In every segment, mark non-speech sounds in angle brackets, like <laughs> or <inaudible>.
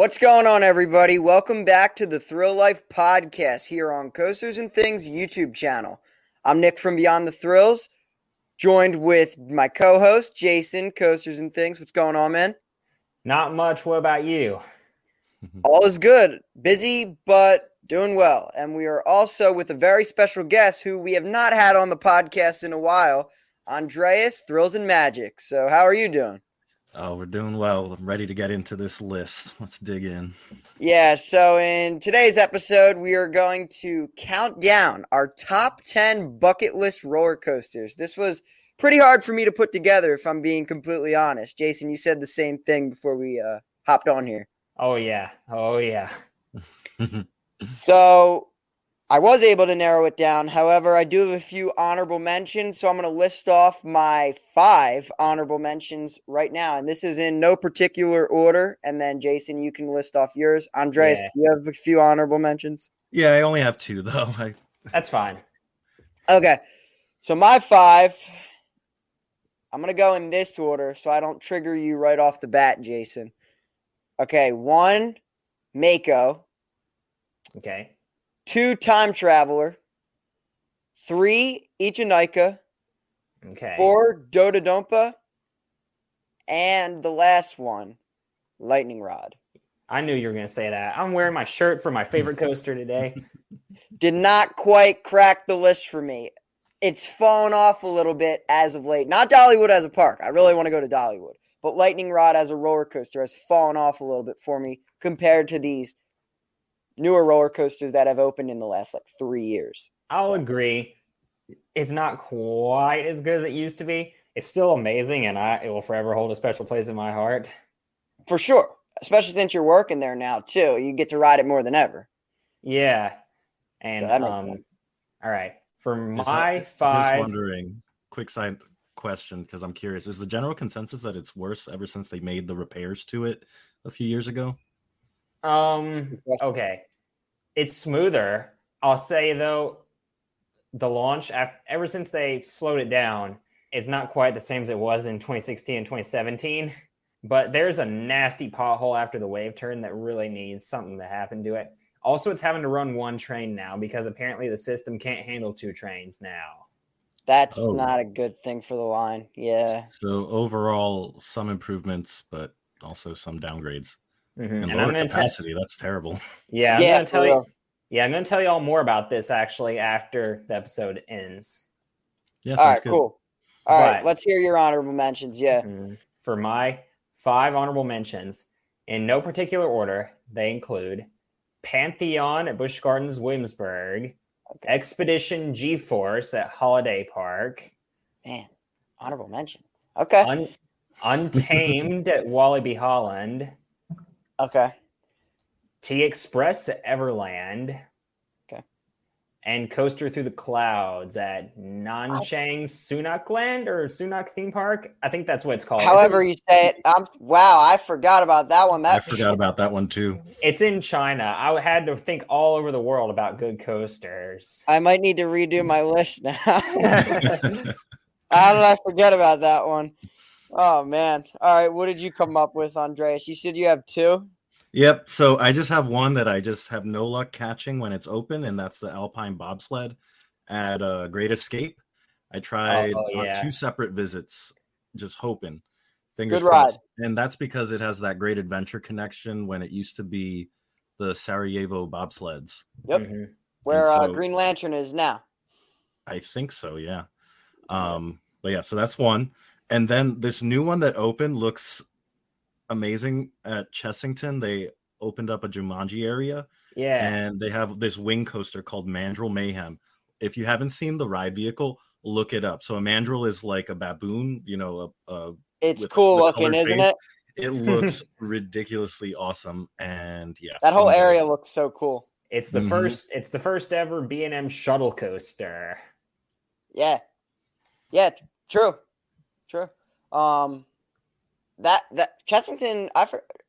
What's going on, everybody? Welcome back to the Thrill Life podcast here on Coasters and Things YouTube channel. I'm Nick from Beyond the Thrills, joined with my co host, Jason, Coasters and Things. What's going on, man? Not much. What about you? <laughs> All is good. Busy, but doing well. And we are also with a very special guest who we have not had on the podcast in a while, Andres Thrills and Magic. So, how are you doing? Oh, we're doing well. I'm ready to get into this list. <laughs> Let's dig in. Yeah, so in today's episode, we are going to count down our top 10 bucket list roller coasters. This was pretty hard for me to put together, if I'm being completely honest. Jason, you said the same thing before we uh, hopped on here. Oh, yeah. Oh, yeah. <laughs> so I was able to narrow it down. However, I do have a few honorable mentions. So I'm going to list off my five honorable mentions right now. And this is in no particular order. And then, Jason, you can list off yours. Andres, yeah. do you have a few honorable mentions? Yeah, I only have two, though. <laughs> I... That's fine. Okay. So my five, I'm going to go in this order so I don't trigger you right off the bat, Jason. Okay. One, Mako. Okay two time traveler, three Eejanaika, okay, four Dodonpa, and the last one, Lightning Rod. I knew you were going to say that. I'm wearing my shirt for my favorite coaster today. <laughs> Did not quite crack the list for me. It's fallen off a little bit as of late. Not Dollywood as a park. I really want to go to Dollywood. But Lightning Rod as a roller coaster has fallen off a little bit for me compared to these newer roller coasters that have opened in the last like three years. I'll so. agree. It's not quite as good as it used to be. It's still amazing, and I it will forever hold a special place in my heart. For sure, especially since you're working there now too. You get to ride it more than ever. Yeah, and so um, all right for my just, five. Just wondering, quick side question because I'm curious: is the general consensus that it's worse ever since they made the repairs to it a few years ago? Um. Okay it's smoother. I'll say though, the launch ever since they slowed it down, it's not quite the same as it was in 2016 and 2017. But there's a nasty pothole after the wave turn that really needs something to happen to it. Also, it's having to run one train now because apparently the system can't handle two trains now. That's oh. not a good thing for the line. Yeah. So overall, some improvements, but also some downgrades. Mm-hmm. And, and lower capacity. That's terrible. <laughs> Yeah, I'm yeah, gonna tell you. Yeah, I'm gonna tell you all more about this actually after the episode ends. Yeah. All right. Good. Cool. All but, right. Let's hear your honorable mentions. Yeah. Mm-hmm. For my five honorable mentions, in no particular order, they include Pantheon at Busch Gardens, Williamsburg, okay. Expedition GeForce at Holiday Park. Man, honorable mention. Okay. Un- Untamed at Walibi Holland. Okay. T Express at Everland. Okay. And Coaster Through the Clouds at Nanchang's Sunac Land or Sunac Theme Park. I think that's what it's called. However you say it. I'm, wow, I forgot about that one. That I forgot about that one too. It's in China. I had to think all over the world about good coasters. I might need to redo my list now. <laughs> <laughs> How did I forget about that one? Oh man. All right. What did you come up with, Andres? You said you have two. Yep. So I just have one that I just have no luck catching when it's open, and that's the Alpine bobsled at uh, Great Escape. I tried oh, yeah. two separate visits, just hoping. Fingers Good crossed. Ride. And that's because it has that great adventure connection when it used to be the Sarajevo bobsleds. Yep. Mm-hmm. Where uh, so, uh, Green Lantern is now. I think so, yeah. Um, but yeah, so that's one. And then this new one that opened looks amazing at Chessington. They opened up a Jumanji area. Yeah. And they have this wing coaster called Mandrill Mayhem. If you haven't seen the ride vehicle, look it up. So a mandrill is like a baboon, you know, a, a it's with, cool with looking, isn't face. it? It looks <laughs> ridiculously awesome. And yeah. That whole area looks so cool. It's the mm-hmm. first it's the first ever B and M shuttle coaster. Yeah. Yeah, true. True. Um, that that Chessington, I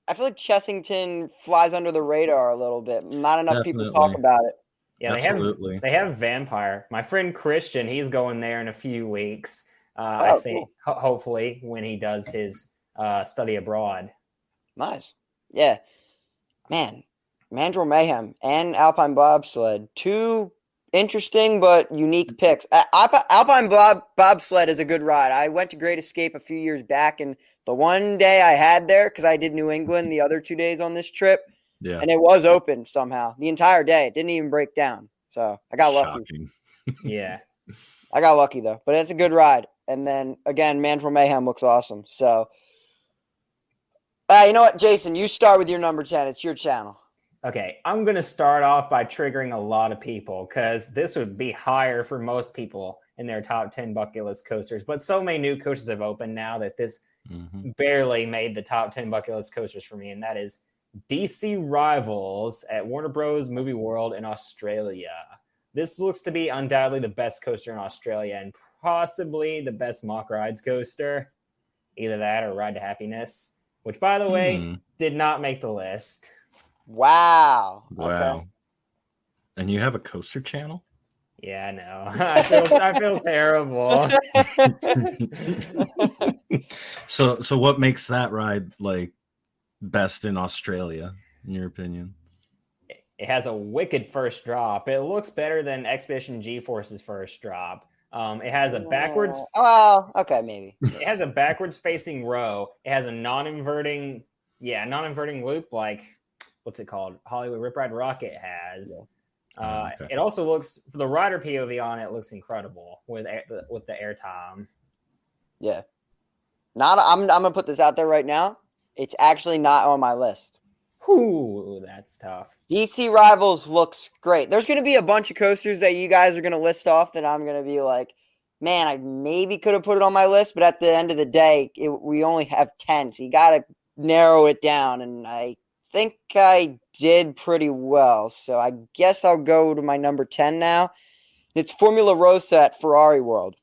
I feel like Chessington flies under the radar a little bit. Not enough Definitely. people talk about it. Yeah, Absolutely. they have they have Vampire. My friend Christian, he's going there in a few weeks. Uh, oh, I think cool. ho- hopefully when he does his uh, study abroad. Nice. Yeah. Man, Mandrill Mayhem and Alpine Bobsled, two interesting but unique picks. Alpine Bob Bobsled is a good ride. I went to Great Escape a few years back, and the one day I had there because I did New England the other two days on this trip, yeah, and it was open somehow the entire day. It didn't even break down, so I got lucky. yeah, <laughs> I got lucky though, but it's a good ride. And then again, Mandrill Mayhem looks awesome. So, uh, you know what, Jason, you start with your number ten. It's your channel. Okay, I'm going to start off by triggering a lot of people because this would be higher for most people in their top 10 bucket list coasters. But so many new coasters have opened now that this mm-hmm. barely made the top 10 bucket list coasters for me. And that is DC Rivals at Warner Bros. Movie World in Australia. This looks to be undoubtedly the best coaster in Australia and possibly the best Mack Rides coaster. Either that or Ride to Happiness, which, by the way, mm. did not make the list. Wow. Wow. Okay. And you have a coaster channel? Yeah, I know. <laughs> I feel I feel terrible. <laughs> so so what makes that ride like best in Australia, in your opinion? It has a wicked first drop. It looks better than Expedition GeForce's first drop. Um, it has a backwards. Oh, okay, maybe. It has a backwards facing row. It has a non inverting, yeah, non inverting loop like what's it called? Hollywood Rip Ride Rocket has. Yeah. Uh, oh, okay. It also looks for the rider POV on it looks incredible with with the airtime. Yeah, not. I'm. I'm gonna put this out there right now. It's actually not on my list. Ooh, that's tough. DC Rivals looks great. There's gonna be a bunch of coasters that you guys are gonna list off that I'm gonna be like, man, I maybe could have put it on my list, but at the end of the day, it, we only have ten, so you gotta narrow it down. And I think I did pretty well. So I guess I'll go to my number 10 now. It's Formula Rossa at Ferrari World.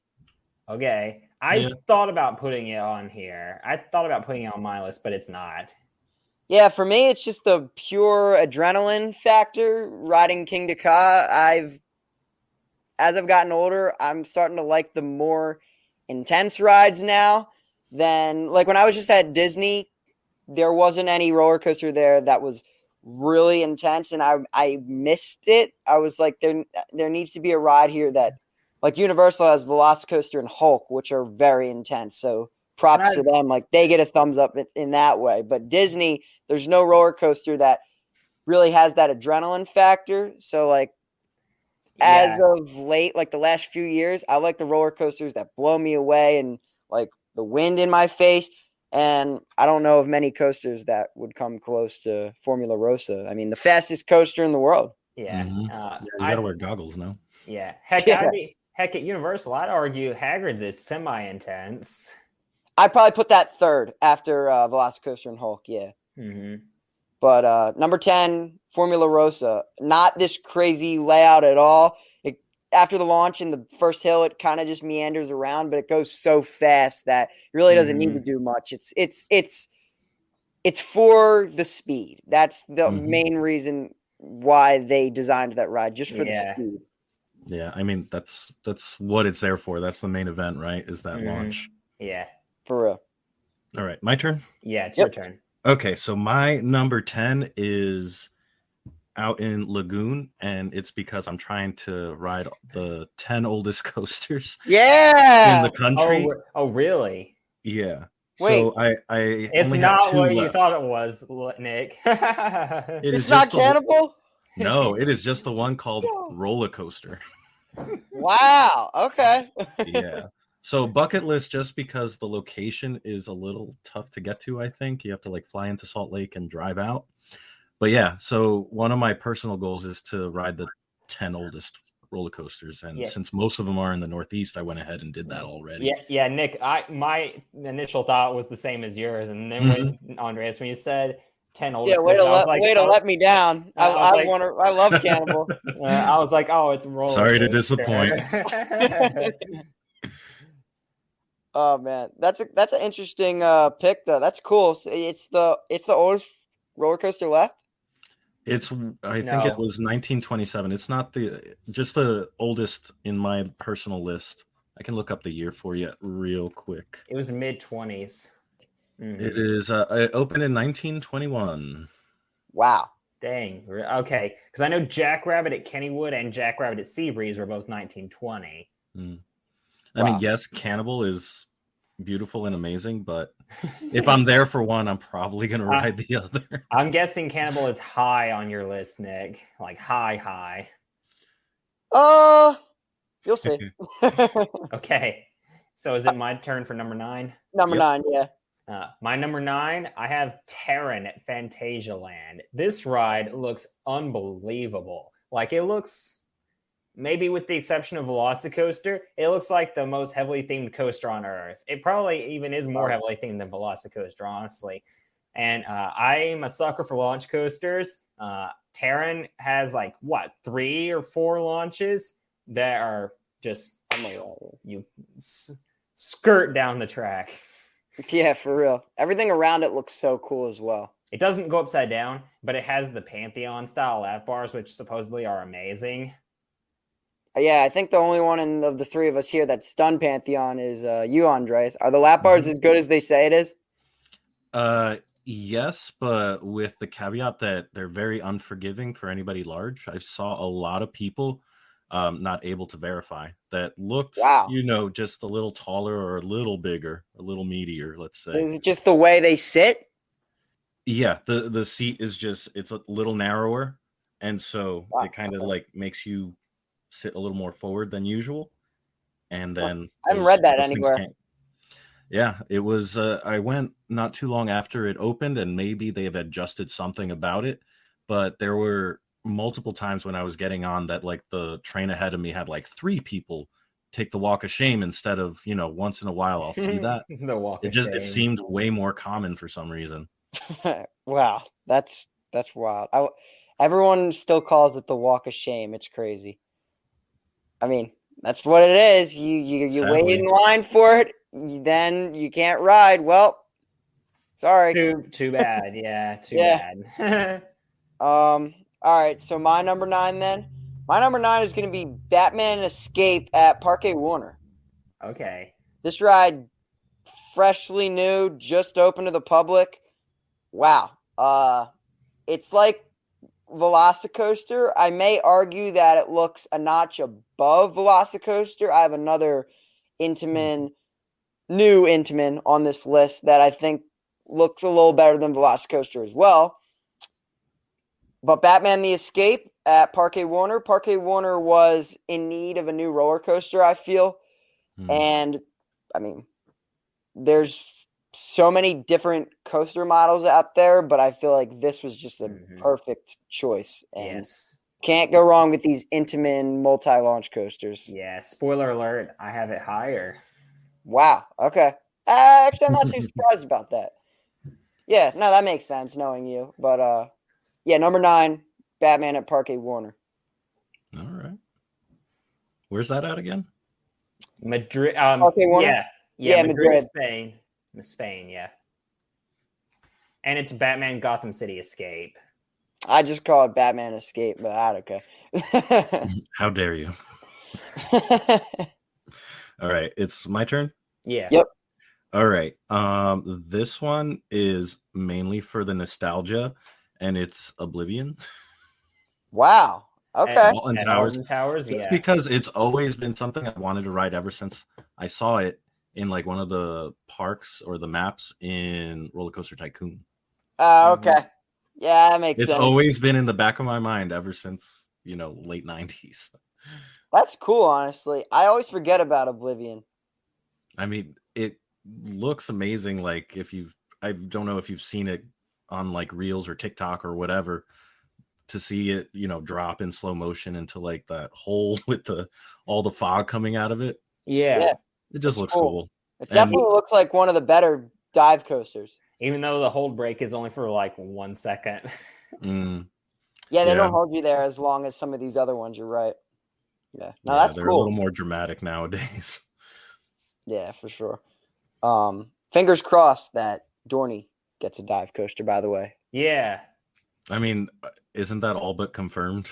Okay. I yeah. thought about putting it on here. I thought about putting it on my list, but it's not. Yeah, for me, it's just the pure adrenaline factor riding Kingda Ka. I've, as I've gotten older, I'm starting to like the more intense rides now than like when I was just at Disney there wasn't any roller coaster there that was really intense and I I missed it. I was like there there needs to be a ride here that like Universal has Velocicoaster and Hulk which are very intense. So props to them like they get a thumbs up in, in that way. But Disney there's no roller coaster that really has that adrenaline factor. So like yeah. as of late like the last few years I like the roller coasters that blow me away and like the wind in my face and I don't know of many coasters that would come close to Formula Rossa. I mean, the fastest coaster in the world. Yeah. Mm-hmm. Uh, yeah you got to wear goggles now. Yeah. Heck, <laughs> yeah. Be, heck, at Universal, I'd argue Hagrid's is semi intense. I'd probably put that third after uh, Velocicoaster and Hulk. Yeah. Mm-hmm. But uh, number 10, Formula Rossa. Not this crazy layout at all after the launch in the first hill, it kind of just meanders around, but it goes so fast that it really doesn't mm-hmm. need to mm-hmm. do much. It's it's it's it's for the speed. That's the mm-hmm. main reason why they designed that ride, just for yeah. the speed. Yeah, I mean that's that's what it's there for. That's the main event, right? Is that mm-hmm. launch? Yeah, for real. All right, my turn. Yeah, it's yep. your turn. Okay, so my number ten is out in Lagoon, and it's because I'm trying to ride the 10 oldest <laughs> coasters yeah in the country. Oh, oh really? Yeah. Wait, so I, I it's not what left. you thought it was, Nick. <laughs> it is it's not cannibal. The, no, it is just the one called <laughs> roller coaster. Wow. Okay. yeah. So bucket list, just because the location is a little tough to get to, I think you have to like fly into Salt Lake and drive out but yeah, so one of my personal goals is to ride the 10 oldest roller coasters and yeah. since most of them are in the northeast i went ahead and did that already yeah yeah nick i my initial thought was the same as yours and then mm-hmm. when andres when you said 10 oldest yeah way, to, let, like, way oh. to let me down i, I, I like, want to i love cannibal <laughs> uh, i was like oh it's roller sorry coaster. to disappoint <laughs> Oh man, that's a that's an interesting uh, pick though. That's cool. So it's the it's the oldest roller coaster left. It's I think it was 1927. It's not the just the oldest in my personal list. I can look up the year for you real quick. It was mid 20s. Mm-hmm. It is uh, it opened in 1921. Wow. Dang. Okay, because I know Jackrabbit at Kennywood and Jackrabbit at Seabreeze were both 1920. Mm. I wow. mean, yes, Cannibal is beautiful and amazing, but if <laughs> I'm there for one, I'm probably gonna ride the other. <laughs> I'm guessing Cannibal is high on your list, Nick. Like high, high. Uh, you'll see. <laughs> okay. So is it my turn for number nine? Number yep. nine, yeah. Uh, my number nine, I have Taron at Phantasialand. This ride looks unbelievable. Like it looks, maybe with the exception of Velocicoaster, it looks like the most heavily themed coaster on Earth. It probably even is more heavily themed than Velocicoaster, honestly. And uh, I'm a sucker for launch coasters. Uh, Taron has like what three or four launches that are just you skirt down the track. <laughs> Yeah, for real. Everything around it looks so cool as well. It doesn't go upside down, but it has the Pantheon style lap bars, which supposedly are amazing. Yeah, I think the only one in, of the three of us here that's done Pantheon is uh, you, Andres. Are the lap bars mm-hmm. as good as they say it is? Uh, yes, but with the caveat that they're very unforgiving for anybody large. I saw a lot of people um, not able to verify that looked, wow. you know, just a little taller or a little bigger, a little meatier, let's say. Is it just the way they sit? Yeah, the the seat is just it's a little narrower, and so wow. it kind of like makes you sit a little more forward than usual. And then I haven't read that anywhere. Yeah, it was. Uh, I went not too long after it opened, and maybe they've adjusted something about it, but there were multiple times when I was getting on that like the train ahead of me had like three people take the walk of shame instead of you know once in a while I'll see that. <laughs> the walk. It just shame. it seemed way more common for some reason. <laughs> wow, that's that's wild. I, everyone still calls it the walk of shame. It's crazy. I mean, that's what it is. You you you Sadly. wait in line for it, then you can't ride. Well, sorry. Too too bad. Yeah, too yeah. bad. <laughs> um, all right, so my number nine then. My number nine is going to be Batman Escape at Parque Warner. Okay. This ride, freshly new, just open to the public. Wow. Uh, it's like Velocicoaster. I may argue that it looks a notch above Velocicoaster. I have another Intamin, new Intamin on this list that I think looks a little better than Velocicoaster as well. But Batman the Escape at Parque Warner. Parque Warner was in need of a new roller coaster, I feel. Mm. And I mean, there's so many different coaster models out there, but I feel like this was just a mm-hmm. perfect choice. And yes. Can't go wrong with these Intamin multi launch coasters. Yeah. Spoiler alert, I have it higher. Wow. Okay. Uh, actually, I'm not too <laughs> surprised about that. Yeah. No, that makes sense knowing you. But uh, yeah, number nine, Batman at Parque Warner. All right. Where's that at again? Madrid. Um, Parque Warner. Yeah, yeah, yeah Madrid, Madrid, Spain. Spain, yeah. And it's Batman Gotham City Escape. I just call it Batman Escape, but I don't care. <laughs> <laughs> How dare you? <laughs> All right, it's my turn. Yeah. Yep. All right. Um, this one is mainly for the nostalgia and it's Oblivion. Wow. Okay. Alton Towers. Towers, yeah. Because it's always been something I wanted to ride ever since I saw it in like one of the parks or the maps in Roller Coaster Tycoon. Oh, uh, okay. Mm-hmm. Yeah, that makes it's sense. always been in the back of my mind ever since, you know, late 90s. <laughs> That's cool, honestly. I always forget about Oblivion. I mean, it looks amazing. Like, if you've, I don't know if you've seen it on like reels or TikTok or whatever to see it, you know, drop in slow motion into like that hole <laughs> with the all the fog coming out of it. Yeah. yeah. It just looks cool. cool. It definitely and, looks like one of the better dive coasters. Even though the hold break is only for like one second. <laughs> mm, yeah, they yeah. don't hold you there as long as some of these other ones. You're right. Yeah. No, yeah, that's they're cool. a little more dramatic nowadays. <laughs> Yeah, for sure. Um, fingers crossed that Dorney gets a dive coaster. By the way, yeah. I mean, uh, isn't that all but confirmed?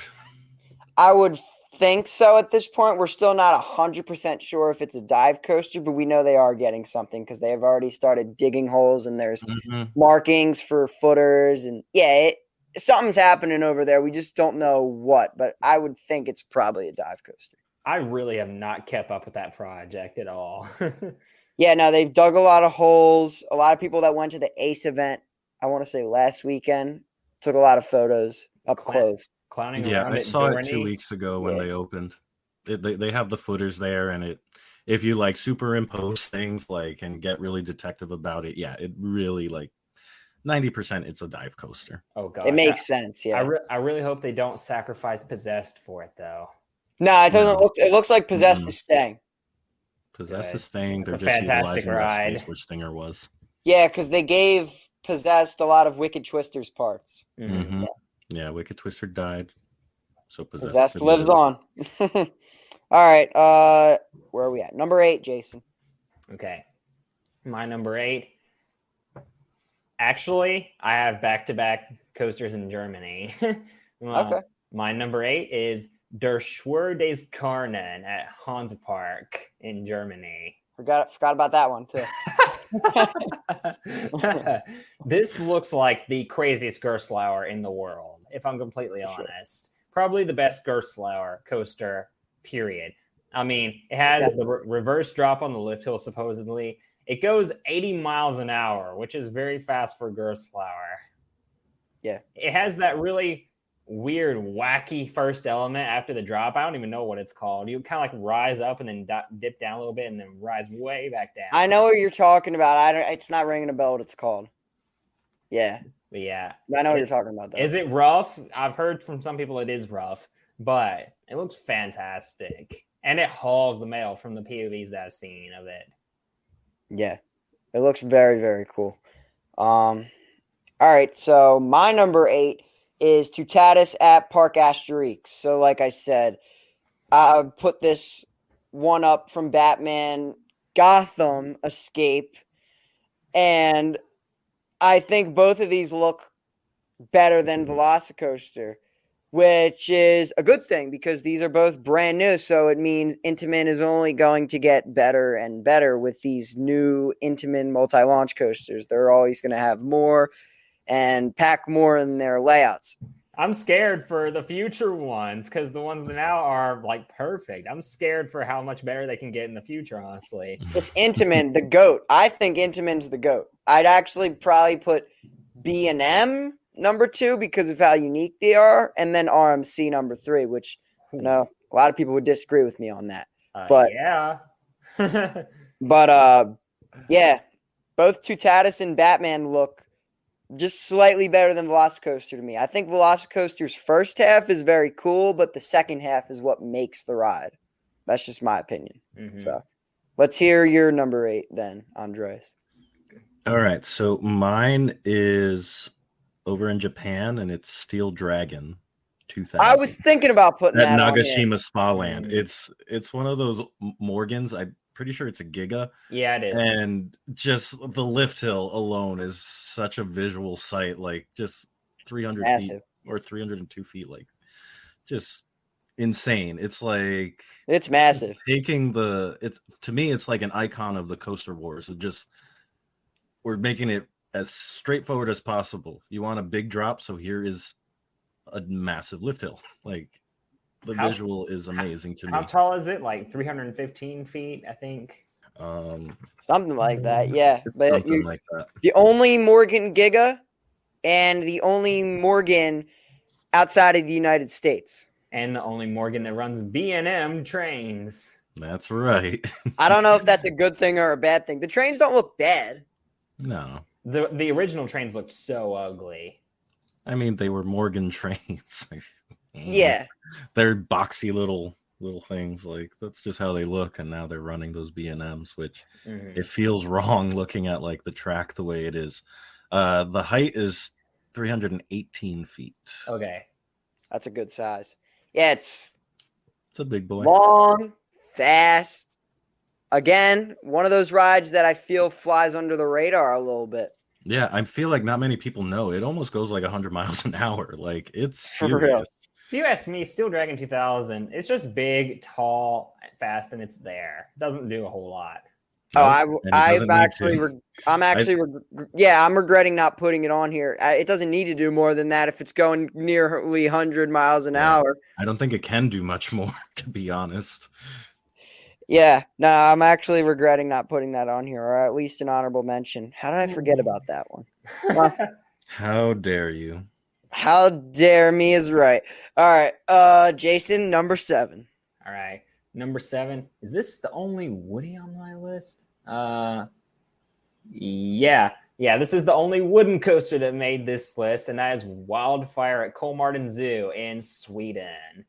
I would think so at this point. We're still not 100% sure if it's a dive coaster, but we know they are getting something because they have already started digging holes and there's mm-hmm. markings for footers. And yeah, it, something's happening over there. We just don't know what, but I would think it's probably a dive coaster. I really have not kept up with that project at all. <laughs> yeah, no, they've dug a lot of holes. A lot of people that went to the ACE event, I want to say last weekend, took a lot of photos up close. Clowning yeah, I saw it two weeks ago when yeah. they opened. It, they they have the footers there, and it if you like superimpose things like and get really detective about it, yeah, it really like ninety percent it's a dive coaster. Oh god, it makes I, sense. Yeah, I, re- I really hope they don't sacrifice possessed for it though. No, it doesn't no. look. It looks like possessed mm-hmm. is staying. Possessed Good. is staying. They're a just fantastic ride. Where Stinger was. Yeah, because they gave possessed a lot of Wicked Twister's parts. Mm-hmm. mm-hmm. Yeah, Wicked Twister died. So possessed, possessed lives on. <laughs> All right. Uh where are we at? Number eight, Jason. Okay. My number eight. Actually, I have back to back coasters in Germany. <laughs> well, okay. My number eight is Der Schwur des Kärnan at Hansa Park in Germany. Forgot forgot about that one too. <laughs> <laughs> this looks like the craziest Gerstlauer in the world, if I'm completely For honest. Sure. Probably the best Gerstlauer coaster, period. I mean, it has yeah. the re- reverse drop on the lift hill, supposedly. It goes 80 miles an hour, which is very fast for Gerstlauer. Yeah. It has that really weird, wacky first element after the drop. I don't even know what it's called. You kind of like rise up and then dip down a little bit and then rise way back down. I know what you're talking about. I don't. It's not ringing a bell. What it's called? Yeah. But yeah. I know it, what you're talking about. Though. Is it rough? I've heard from some people it is rough, but it looks fantastic, and it hauls the mail from the POVs that I've seen of it. Yeah, it looks very very cool. Um. All right, so my number eight is Toutatis at Parc Asterix. So, like I said, I put this one up from Batman Gotham Escape, and I think both of these look better than mm-hmm. Velocicoaster, which is a good thing because these are both brand new. So it means Intamin is only going to get better and better with these new Intamin multi launch coasters. They're always going to have more and pack more in their layouts. I'm scared for the future ones because the ones that now are like perfect. I'm scared for how much better they can get in the future, honestly. It's Intamin, the GOAT. I think Intamin's the GOAT. I'd actually probably put B and M number two because of how unique they are, and then RMC number three, which you know a lot of people would disagree with me on that. Uh, but yeah. <laughs> but uh yeah, both Toutatis and Batman look just slightly better than Velocicoaster to me. I think Velocicoaster's first half is very cool, but the second half is what makes the ride. That's just my opinion. Mm-hmm. So let's hear your number eight then, Andres. All right. So mine is over in Japan and it's Steel Dragon 2000. I was thinking about putting that Nagashima Spa Land. It's it's one of those Morgans. I pretty sure it's a Giga. Yeah, it is. And just the lift hill alone is such a visual sight. Like just 300 feet or 302 feet. Like just insane. It's like it's massive. Taking the it's to me, it's like an icon of the coaster wars. It just we're making it as straightforward as possible. You want a big drop, so here is a massive lift hill. <laughs> Like the how, visual is amazing to how me. How tall is it? Like 315 feet, I think. Um, something like that. Yeah, but something like that. The only Morgan Giga, and the only Morgan outside of the United States, and the only Morgan that runs B and M trains. That's right. I don't know if <laughs> that's a good thing or a bad thing. The trains don't look bad. No. The the original trains looked so ugly. I mean, they were Morgan <laughs> trains. Yeah. They're boxy little little things like that's just how they look and now they're running those b&ms which mm-hmm. it feels wrong looking at like the track the way it is uh the height is 318 feet okay that's a good size yeah it's it's a big boy long fast again, one of those rides that I feel flies under the radar a little bit. Yeah, I feel like not many people know. It almost goes like 100 miles an hour. Like it's <laughs> For real. If you ask me, Steel Dragon 2000, it's just big, tall, fast, and it's there. It doesn't do a whole lot. Oh, I, I've actually, re- I'm actually, re- yeah, I'm regretting not putting it on here. It doesn't need to do more than that if it's going nearly 100 miles an yeah. hour. I don't think it can do much more, <laughs> to be honest. Yeah, no, I'm actually regretting not putting that on here, or at least an honorable mention. How did I forget mm. about that one? <laughs> How dare you? How dare me is right. All right, uh, Jason, number seven. All right, number seven. Is this the only Woody on my list? Uh, yeah, yeah. This is the only wooden coaster that made this list, and that is Wildfire at Kolmården Zoo in Sweden.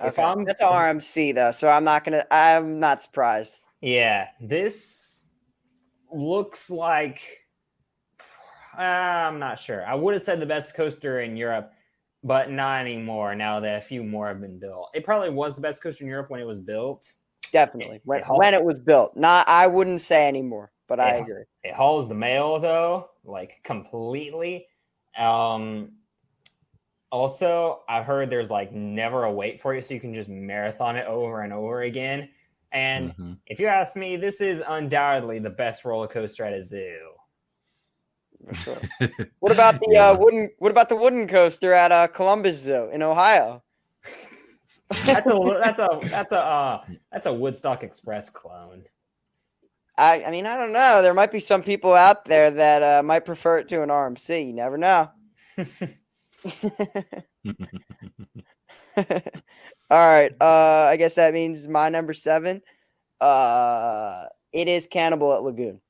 Okay. If I'm that's RMC though, so I'm not gonna. I'm not surprised. Yeah, this looks like. I'm not sure. I would have said the best coaster in Europe, but not anymore. Now that a few more have been built, it probably was the best coaster in Europe when it was built. Definitely, when, it when it was built. Not, I wouldn't say anymore, but it, I agree. It hauls the mail though, like completely. Um, also, I heard there's like never a wait for you, so you can just marathon it over and over again. And mm-hmm. if you ask me, this is undoubtedly the best roller coaster at a zoo. Sure. <laughs> what about the yeah. uh, wooden? What about the wooden coaster at uh, Columbus Zoo in Ohio? that's a <laughs> that's a that's a uh, that's a Woodstock Express clone. I I mean I don't know. There might be some people out there that uh, might prefer it to an RMC. You never know. <laughs> All right. Uh, I guess that means my number seven. Uh, it is Cannibal at Lagoon.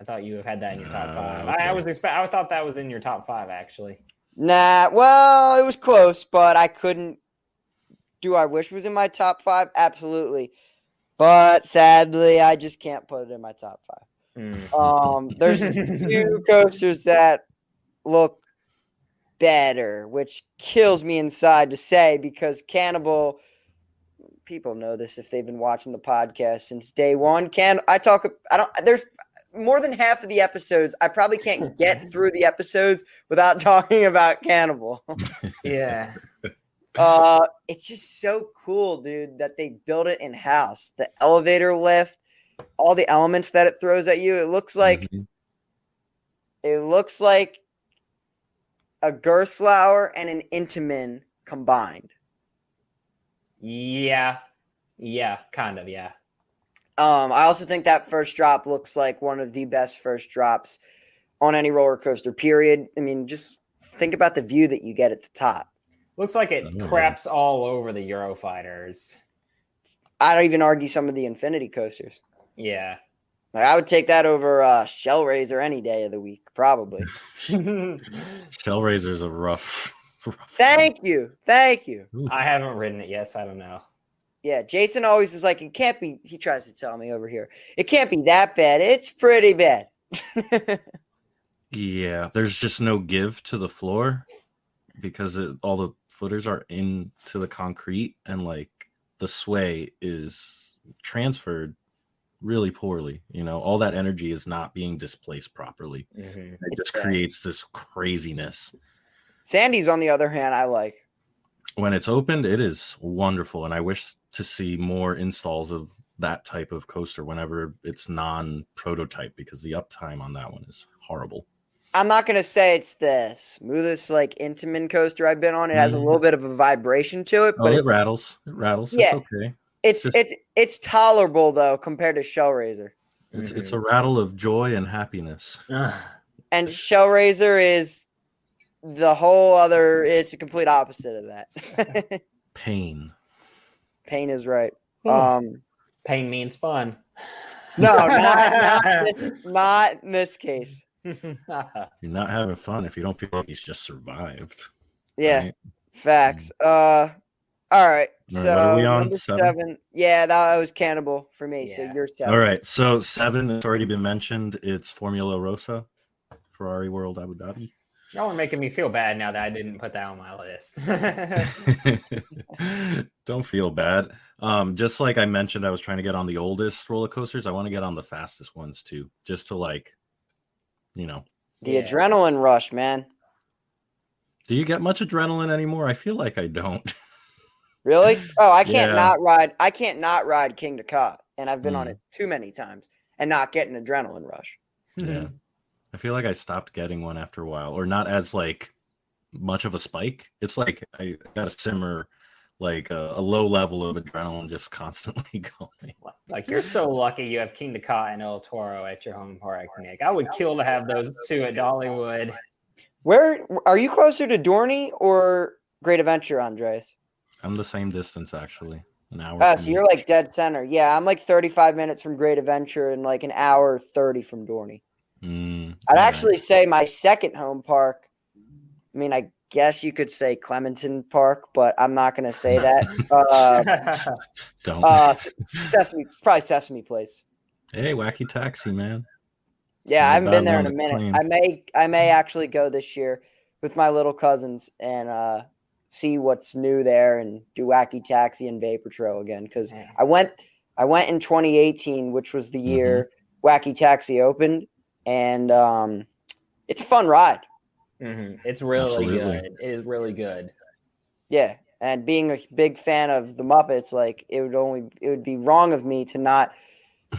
I thought you have had that in your top five. Uh, okay. I, I, was expect. I thought that was in your top five actually. Nah. Well, it was close, but I couldn't. Do I wish it was in my top five? Absolutely. But sadly, I just can't put it in my top five. Mm. Um, there's <laughs> two coasters that look better, which kills me inside to say because Cannibal people know this if they've been watching the podcast since day one. Can I talk I don't there's more than half of the episodes I probably can't get <laughs> through the episodes without <laughs> talking about Cannibal. yeah. <laughs> Uh it's just so cool, dude, that they built it in house. The elevator lift, all the elements that it throws at you. It looks like mm-hmm. it looks like a Gerstlauer and an Intamin combined. Yeah. Yeah, kind of, yeah. Um, I also think that first drop looks like one of the best first drops on any roller coaster, period. I mean, just think about the view that you get at the top. Looks like it craps all over the Eurofighters. I don't even argue some of the Infinity coasters. Yeah. Like I would take that over uh, Shellraiser any day of the week, probably. Shellraiser is a rough, <laughs> rough. Thank you, thank you. I haven't ridden it yet, so I don't know. Yeah, Jason always is like, it can't be. He tries to tell me over here, it can't be that bad. It's pretty bad. yeah, there's just no give to the floor because it, all the footers are into the concrete, and like the sway is transferred really poorly. You know, all that energy is not being displaced properly. Mm-hmm. It just creates this craziness. Sandy's, on the other hand, I like. When it's opened, it is wonderful, and I wish to see more installs of that type of coaster whenever it's non-prototype because the uptime on that one is horrible. I'm not gonna say it's the smoothest like Intamin coaster I've been on. It has mm-hmm. a little bit of a vibration to it, but oh, it rattles. It rattles. Yeah. It's okay. It's just, it's it's tolerable though compared to Shellraiser. It's, it's a rattle of joy and happiness. <sighs> and Shellraiser is the whole other. It's a complete opposite of that. <laughs> Pain. Pain is right. Um, Pain means fun. No, not, not, <laughs> not in this case. <laughs> You're not having fun if you don't feel like he's just survived. Yeah, right? facts. Mm. Uh, all right. so what are we on? Seven? seven? Yeah, that was cannibal for me. Yeah. So you're seven. All right. So seven has already been mentioned. It's Formula Rossa, Ferrari World Abu Dhabi. Y'all are making me feel bad now that I didn't put that on my list. <laughs> Don't feel bad. Um, just like I mentioned, I was trying to get on the oldest roller coasters. I want to get on the fastest ones too, just to like, you know, the yeah. adrenaline rush, man. Do you get much adrenaline anymore? I feel like I don't. <laughs> Really? Oh, I can't yeah. not ride. I can't not ride Kingda Ka, and I've been mm. on it too many times and not get an adrenaline rush. Yeah. I feel like I stopped getting one after a while, or not as like much of a spike. It's like I got a simmer, like a, a, low level of adrenaline just <laughs> constantly going. Like you're so lucky you have Kingda Ka and El Toro at your home park, Nick. I would kill to have those two at Dollywood. Where are you closer to Dorney or Great Adventure, Andres? I'm the same distance actually. An hour. Oh, so you're like dead center. Yeah, I'm like 35 minutes from Great Adventure and like an hour 30 from Dorney. Mm, I'd actually right. say my second home park. I mean, I guess you could say Clementon Park, but I'm not going to say that. <laughs> uh, <laughs> Don't. Uh, Sesame, probably Sesame Place. Hey, Wacky Taxi, man. Yeah, I haven't been there in a minute. Clean. I may, I may actually go this year with my little cousins and uh, see what's new there and do Wacky Taxi and Vapor Trail again because I went, I went in 2018, which was the year mm-hmm. Wacky Taxi opened, and um, it's a fun ride. Mm-hmm. It's really Absolutely. good. It is really good. Yeah, and being a big fan of the Muppets, like it would only it would be wrong of me to not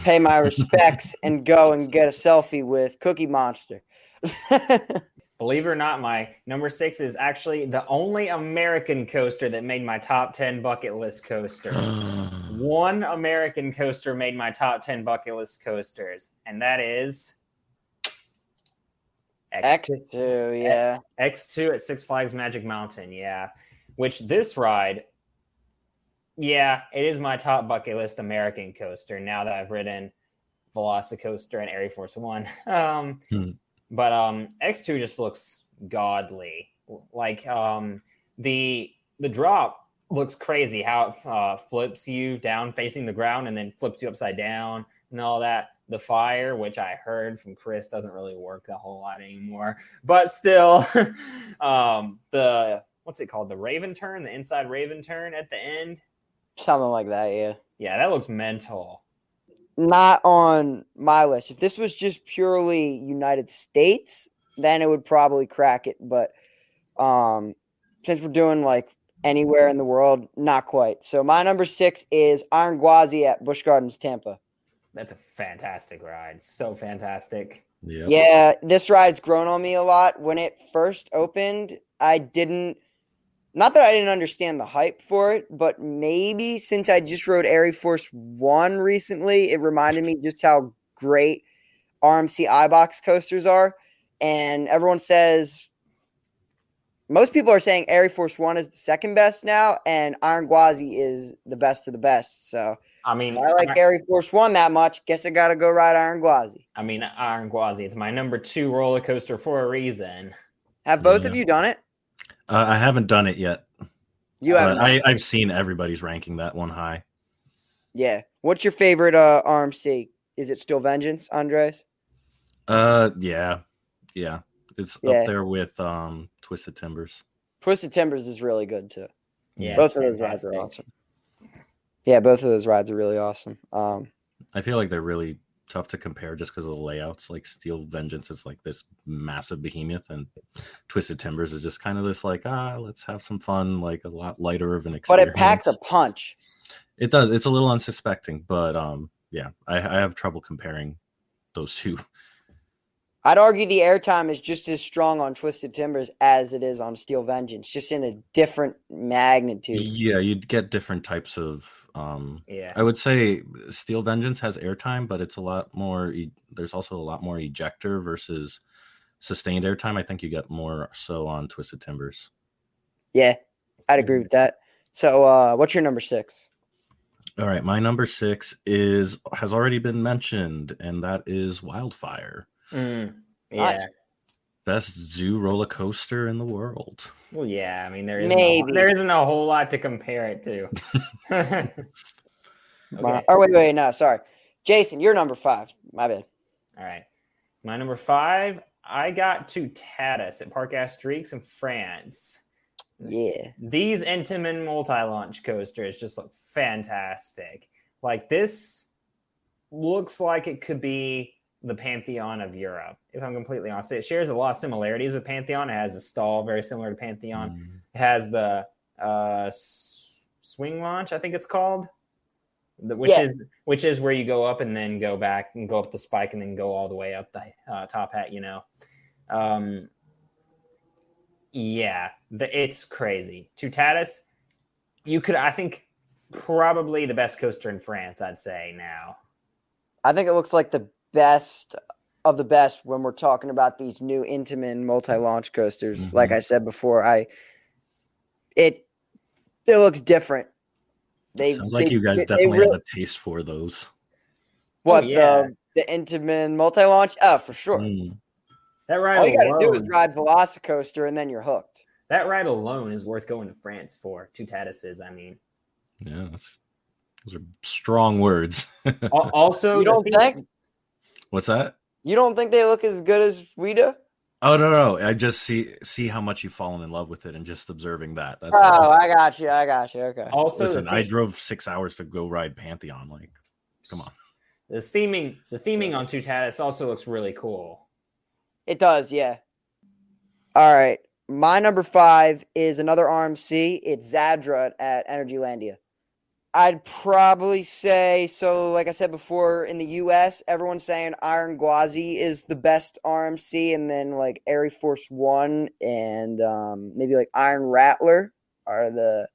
pay my respects and go and get a selfie with Cookie Monster. <laughs> Believe it or not, my number six is actually the only American coaster that made my top 10 bucket list coaster. <gasps> One American coaster made my top 10 bucket list coasters, and that is X2, X2 yeah. X2 at Six Flags Magic Mountain, yeah. Which this ride, yeah, it is my top bucket list American coaster now that I've ridden Velocicoaster and Air Force One. <laughs> Um, hmm. But um, X2 just looks godly. Like um, the the drop looks crazy how it uh, flips you down facing the ground and then flips you upside down and all that the fire, which I heard from Chris doesn't really work a whole lot anymore. But still, <laughs> um, the what's it called? The Raven turn, the inside Raven turn at the end. Something like that, yeah. Yeah, that looks mental. Not on my list. If this was just purely United States, then it would probably crack it. But um, since we're doing like anywhere in the world, not quite. So my number six is Iron Gwazi at Busch Gardens, Tampa that's a fantastic ride. So fantastic. Yeah. Yeah, this ride's grown on me a lot. When it first opened, I didn't not that I didn't understand the hype for it, but maybe since I just rode Air Force One recently, it reminded me just how great RMC iBox coasters are. And everyone says most people are saying Air Force One is the second best now, and Iron Gwazi is the best of the best. So I mean, I like Air Force One that much. Guess I got to go ride Iron Gwazi. I mean, Iron Gwazi. It's my number two roller coaster for a reason. Have both yeah. of you done it? Uh, I haven't done it yet. You haven't. I, I've seen everybody's ranking that one high. Yeah. What's your favorite uh, RMC? Is it still Vengeance, Andres? Uh, yeah, yeah. It's yeah. up there with um Twisted Timbers. Twisted Timbers is really good too. Yeah, both of those rides are awesome. Yeah, both of those rides are really awesome. Um, I feel like they're really tough to compare just because of the layouts. Like Steel Vengeance is like this massive behemoth, and Twisted Timbers is just kind of this like ah, let's have some fun, like a lot lighter of an experience. But it packs a punch. It does. It's a little unsuspecting, but um, yeah, I, I have trouble comparing those two. I'd argue the airtime is just as strong on Twisted Timbers as it is on Steel Vengeance, just in a different magnitude. Yeah, you'd get different types of um, yeah, I would say Steel Vengeance has airtime, but it's a lot more. E- there's also a lot more ejector versus sustained airtime. I think you get more so on Twisted Timbers. Yeah, I'd agree with that. So, uh, what's your number six? All right, my number six is has already been mentioned, and that is Wildfire. Mm, yeah, best zoo roller coaster in the world. Well, yeah, I mean there isn't maybe a, there isn't a whole lot to compare it to. <laughs> <laughs> okay. Oh wait, wait, no, sorry, Jason, you're number five. My bad. All right, my number five. I got Toutatis at Parc Asterix in France. Yeah. These Intamin multi-launch coasters just look fantastic. Like this looks like it could be the Pantheon of Europe. If I'm completely honest, it shares a lot of similarities with Pantheon. It has a stall very similar to Pantheon. Mm. It has the uh, swing launch, I think it's called, which yeah. is which is where you go up and then go back and go up the spike and then go all the way up the uh, top hat. You know, um, yeah, the, it's crazy. Toutatis, you could, I think, probably the best coaster in France. I'd say now. I think it looks like the best of the best when we're talking about these new Intamin multi-launch coasters. Mm-hmm. Like I said before, I it it looks different. They sounds like they, you guys definitely really, have a taste for those. What oh, yeah. the the Intamin multi-launch? Oh, for sure. Mm. That ride. All you got to do is ride Velocicoaster, and then you're hooked. That ride alone is worth going to France for. Toutatises, I mean. Yeah, those are strong words. <laughs> also, you don't think? What's that? You don't think they look as good as we do? Oh no, no! I just see see how much you've fallen in love with it, and just observing that. That's oh, all. I got you. I got you. Okay. Also, listen, I drove six hours to go ride Pantheon. Like, come on. The theming, the theming on Toutatis also looks really cool. It does, yeah. All right, my number five is another RMC. It's Zadra at Energylandia. I'd probably say so. Like I said before, in the U.S., everyone's saying Iron Gwazi is the best RMC, and then like Air Force One and um, maybe like Iron Rattler are the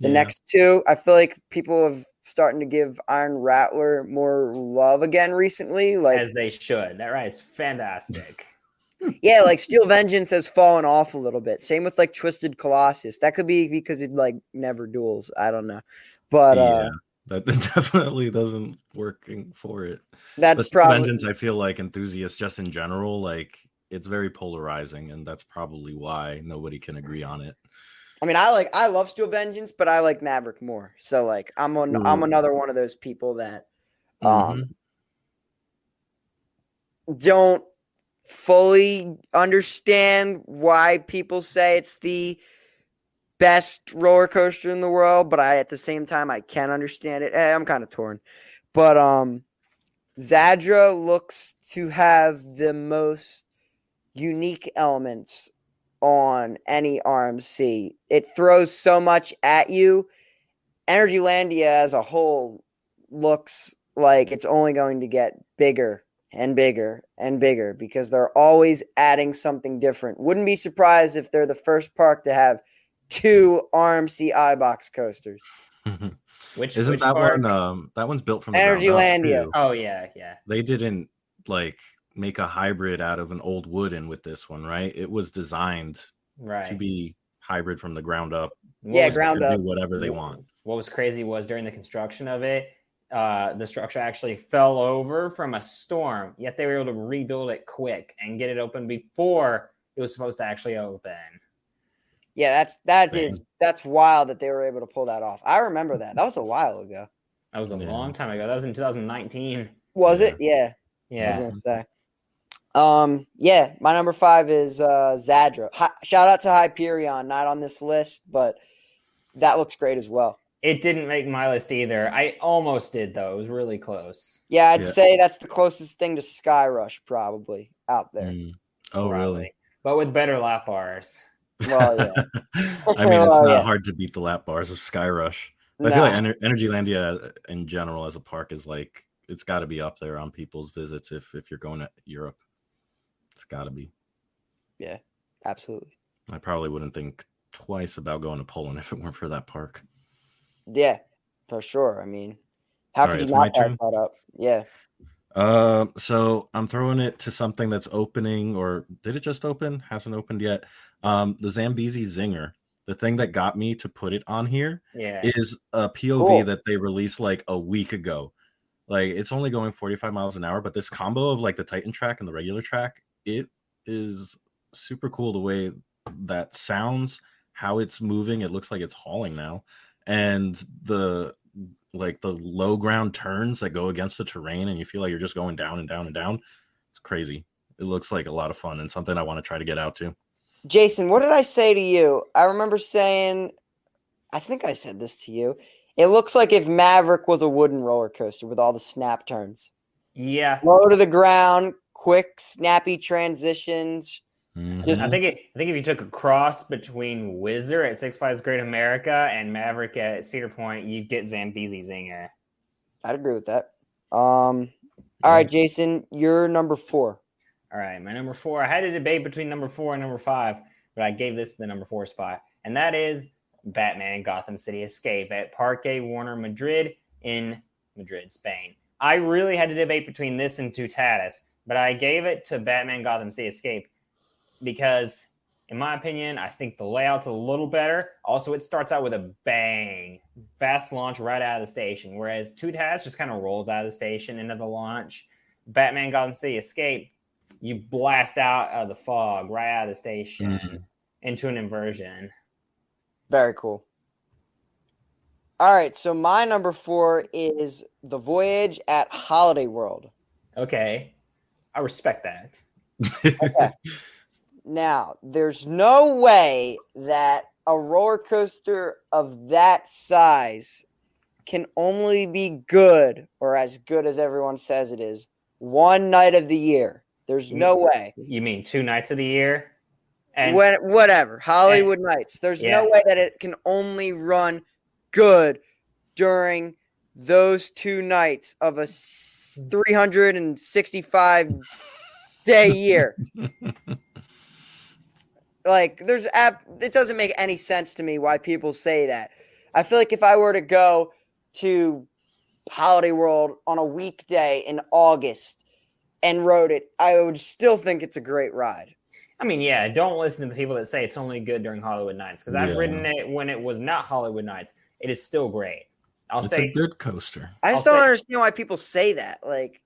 the yeah. next two. I feel like people have starting to give Iron Rattler more love again recently. Like as they should. That right is fantastic. <laughs> yeah, like Steel Vengeance has fallen off a little bit. Same with like Twisted Colossus. That could be because it like never duels. I don't know. But uh, yeah, uh, that <laughs> definitely doesn't working for it. That's probably vengeance. I feel like enthusiasts just in general, like it's very polarizing, and that's probably why nobody can agree on it. I mean, I like I love Steel Vengeance, but I like Maverick more. So like I'm on Ooh. I'm another one of those people that um mm-hmm. don't fully understand why people say it's the best roller coaster in the world, but I at the same time I can understand it. Hey, I'm kind of torn. But um Zadra looks to have the most unique elements on any RMC. It throws so much at you. Energylandia as a whole looks like it's only going to get bigger and bigger and bigger because they're always adding something different. Wouldn't be surprised if they're the first park to have two RMC iBox coasters. <laughs> which isn't which that park? one? Um, that one's built from Energylandia. Oh yeah, yeah. They didn't like make a hybrid out of an old wooden with this one, right? It was designed right to be hybrid from the ground up. yeah, ground up. whatever they want. What was crazy was during the construction of it, uh, the structure actually fell over from a storm. Yet they were able to rebuild it quick and get it open before it was supposed to actually open. Yeah, that's that Man. is that's wild that they were able to pull that off. I remember that. That was a while ago. That was a yeah. long time ago. That was in 2019. Was it? Yeah. Yeah. I was gonna say. Um, yeah, my number five is uh Zadra. Hi, shout out to Hyperion, not on this list, but that looks great as well. It didn't make my list either. I almost did though. It was really close. Yeah, I'd yeah. say that's the closest thing to Sky Rush probably out there. Mm. Oh, probably. really? But with better lap bars. Well, yeah. <laughs> I mean, it's not yeah. <laughs> hard to beat the lap bars of Sky Rush. I feel like Ener- Energylandia uh, in general as a park is like it's got to be up there on people's visits if if you're going to Europe. It's got to be. Yeah, absolutely. I probably wouldn't think twice about going to Poland <laughs> if it weren't for that park. Yeah, for sure. I mean, how All could right, you not that up? Yeah. Uh, so I'm throwing it to something that's opening, or did it just open? Hasn't opened yet. Um, the Zambezi Zinger. The thing that got me to put it on here yeah. is a POV cool. that they released like a week ago. Like it's only going 45 miles an hour, but this combo of like the Titan track and the regular track, it is super cool the way that sounds, how it's moving. It looks like it's hauling now. And the like the low ground turns that go against the terrain and you feel like you're just going down and down and down. It's crazy. it looks like a lot of fun and something I want to try to get out to. Jason, what did I say to you? I remember saying, I think I said this to you. It looks like if Maverick was a wooden roller coaster with all the snap turns. Yeah. Low to the ground, quick, snappy transitions. Mm-hmm. Just, I think it, I think if you took a cross between Whizzer at Six Flags Great America and Maverick at Cedar Point, you get Zambezi Zinger. I'd agree with that. Um, all right, Jason, you're number four. All right, my number four. I had a debate between number four and number five, but I gave this the number four spot, and that is Batman Gotham City Escape at Parque Warner Madrid in Madrid, Spain. I really had to debate between this and Toutatis, but I gave it to Batman Gotham City Escape because, in my opinion, I think the layout's a little better. Also, it starts out with a bang, fast launch right out of the station, whereas Toutatis just kind of rolls out of the station into the launch. Batman Gotham City Escape, you blast out of the fog right out of the station mm-hmm. into an inversion. Very cool. All right, so my number four is the voyage at Holiday World. Okay, I respect that. okay. <laughs> Now, there's no way that a roller coaster of that size can only be good or as good as everyone says it is one night of the year. There's no way. You mean two nights of the year? And when, whatever Hollywood and, Nights. There's yeah. no way that it can only run good during those two nights of a 365 day year. <laughs> like there's app it doesn't make any sense to me why people say that. I feel like if I were to go to Holiday World on a weekday in August and rode it, I would still think it's a great ride. I mean, yeah, don't listen to the people that say it's only good during Hollywood Nights because I've yeah. ridden it when it was not Hollywood Nights. It is still great. I'll say it's say a good coaster. I just I'll don't say, understand why people say that. Like,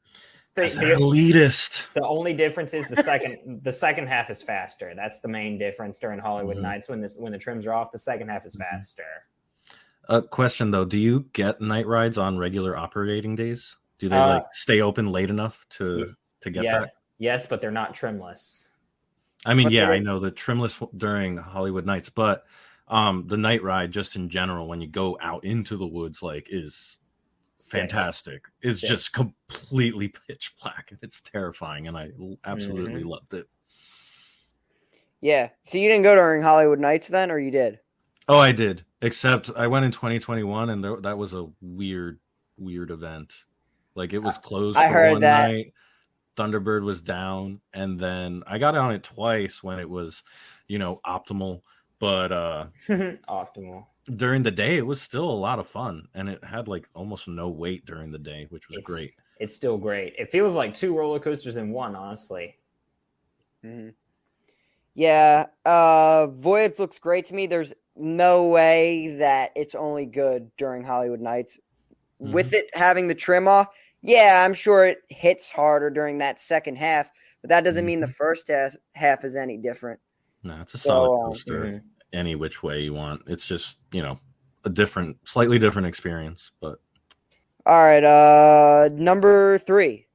the, the, elitist. The only difference is the second the second half is faster. That's the main difference during Hollywood mm-hmm. Nights when the when the trims are off. The second half is mm-hmm. faster. A uh, question though: Do you get night rides on regular operating days? Do they uh, like stay open late enough to to get yeah, that? Yes, but they're not trimless. I mean, yeah, I know the trimless during Hollywood Nights, but um the night ride just in general when you go out into the woods like is fantastic. It's just completely <laughs> pitch black and it's terrifying and I absolutely mm-hmm. loved it. Yeah. So you didn't go during Hollywood Nights then or you did? Oh, I did. Except I went in 2021 and there, that was a weird weird event. Like it was closed I heard that. Night. Thunderbird was down and then I got on it twice when it was, you know, optimal but uh <laughs> optimal during the day it was still a lot of fun and it had like almost no weight during the day which was it's, great it's still great it feels like two roller coasters in one honestly mm-hmm. yeah uh voyage looks great to me there's no way that it's only good during hollywood nights mm-hmm. with it having the trim off yeah i'm sure it hits harder during that second half but that doesn't mm-hmm. mean the mm-hmm. first half, half is any different no it's a solid so, coaster um, any which way you want. It's just, you know, a different, slightly different experience. But all right, uh number three.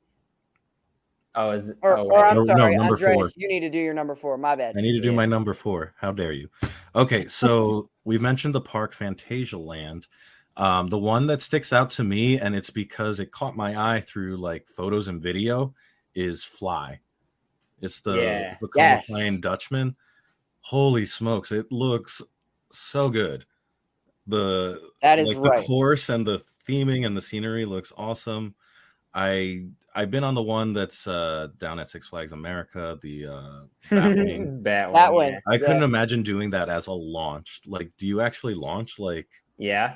Oh, is or, oh, or I'm sorry, no, number Andres, four. You need to do your number four. My bad. I need to do yeah. my number four. How dare you? Okay, so we mentioned the park Phantasialand. Um, the one that sticks out to me, and it's because it caught my eye through like photos and video, is Fly. It's the yeah. yes. Flying Dutchman holy smokes, it looks so good. The that is like, right. The course and the theming and the scenery looks awesome. I I've been on the one that's uh down at Six Flags America, the uh Batwing. <laughs> Batwing. That one. I couldn't imagine doing that as a launch. Like, do you actually launch? Like, yeah,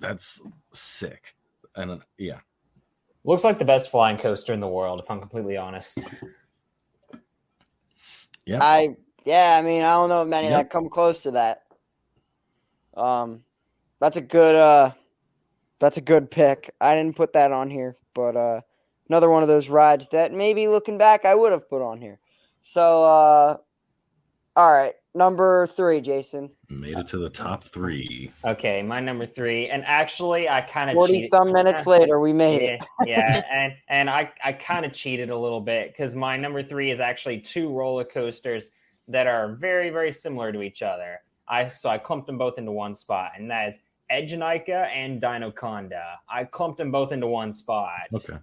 that's sick. And uh, yeah, looks like the best flying coaster in the world. If I'm completely honest. Yeah, I yeah, I mean, I don't know many yep. that come close to that. Um, that's a good uh, that's a good pick. I didn't put that on here, but uh, another one of those rides that maybe looking back I would have put on here. So, uh, all right, number three, Jason. Made it to the top three. Okay, my number three, and actually, I kind of forty cheated. some minutes <laughs> later, we made yeah, it. yeah, and and I I kind of cheated a little bit because my number three is actually two roller coasters that are very very similar to each other. I so I clumped them both into one spot, and that is Eejanaika and Dinoconda. I clumped them both into one spot. Okay.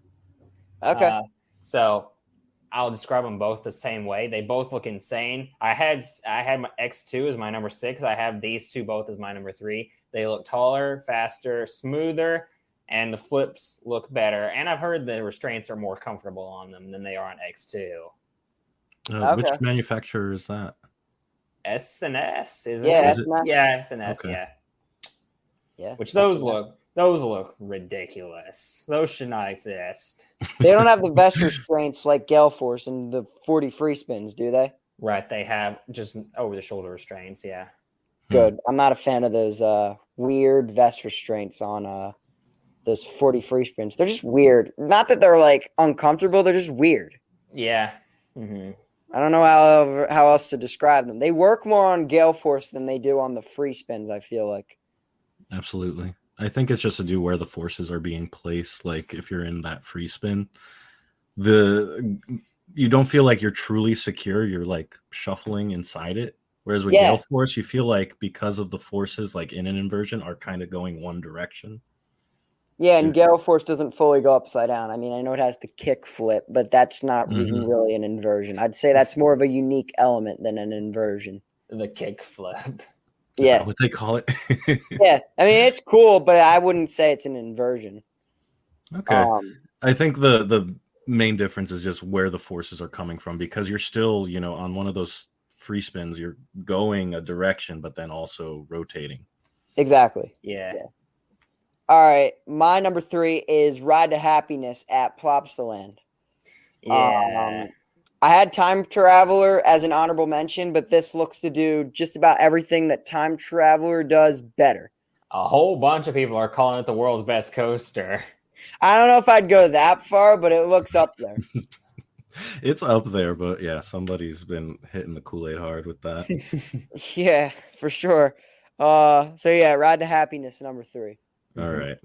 Okay. Uh, so I'll describe them both the same way. They both look insane. I had I had my X2 as my number six. I have these two both as my number three. They look taller, faster, smoother, and the flips look better. And I've heard the restraints are more comfortable on them than they are on X2. Uh, Which manufacturer is that? S and S, isn't Yeah, it? Is it- S&S. Yeah, S and S, Okay. yeah. yeah. Which those a- look those look ridiculous. Those should not exist. They don't have the vest restraints like Gale Force and the 40 free spins, do they? Right, they have just over the shoulder restraints, yeah. Hmm. Good. I'm not a fan of those uh, weird vest restraints on uh, those 40 free spins. They're just weird. Not that they're like uncomfortable, they're just weird. Yeah. hmm I don't know how how else to describe them. They work more on Gale Force than they do on the free spins, I feel like. Absolutely. I think it's just to do where the forces are being placed. Like if you're in that free spin, the you don't feel like you're truly secure. You're like shuffling inside it. Whereas with Yeah. Gale Force, you feel like because of the forces, like in an inversion, are kind of going one direction. Yeah, and Yeah. Gale Force doesn't fully go upside down. I mean, I know it has the kick flip, but that's not even Mhm. really an inversion. I'd say that's more of a unique element than an inversion. The kick flip. Is Yeah, that what they call it? <laughs> yeah. I mean, it's cool, but I wouldn't say it's an inversion. okay. Um, I think the the main difference is just where the forces are coming from because you're still, you know, on one of those free spins, you're going a direction, but then also rotating. exactly. Yeah. All right, my number three is Ride to Happiness at Plopsaland. Yeah. Um, I had Time Traveler as an honorable mention, but this looks to do just about everything that Time Traveler does better. a whole bunch of people are calling it the world's best coaster. I don't know if I'd go that far, but it looks up there. <laughs> It's up there, but yeah, somebody's been hitting the Kool Aid hard with that. <laughs> yeah, for sure. Uh, so yeah, Ride to Happiness number three. All right.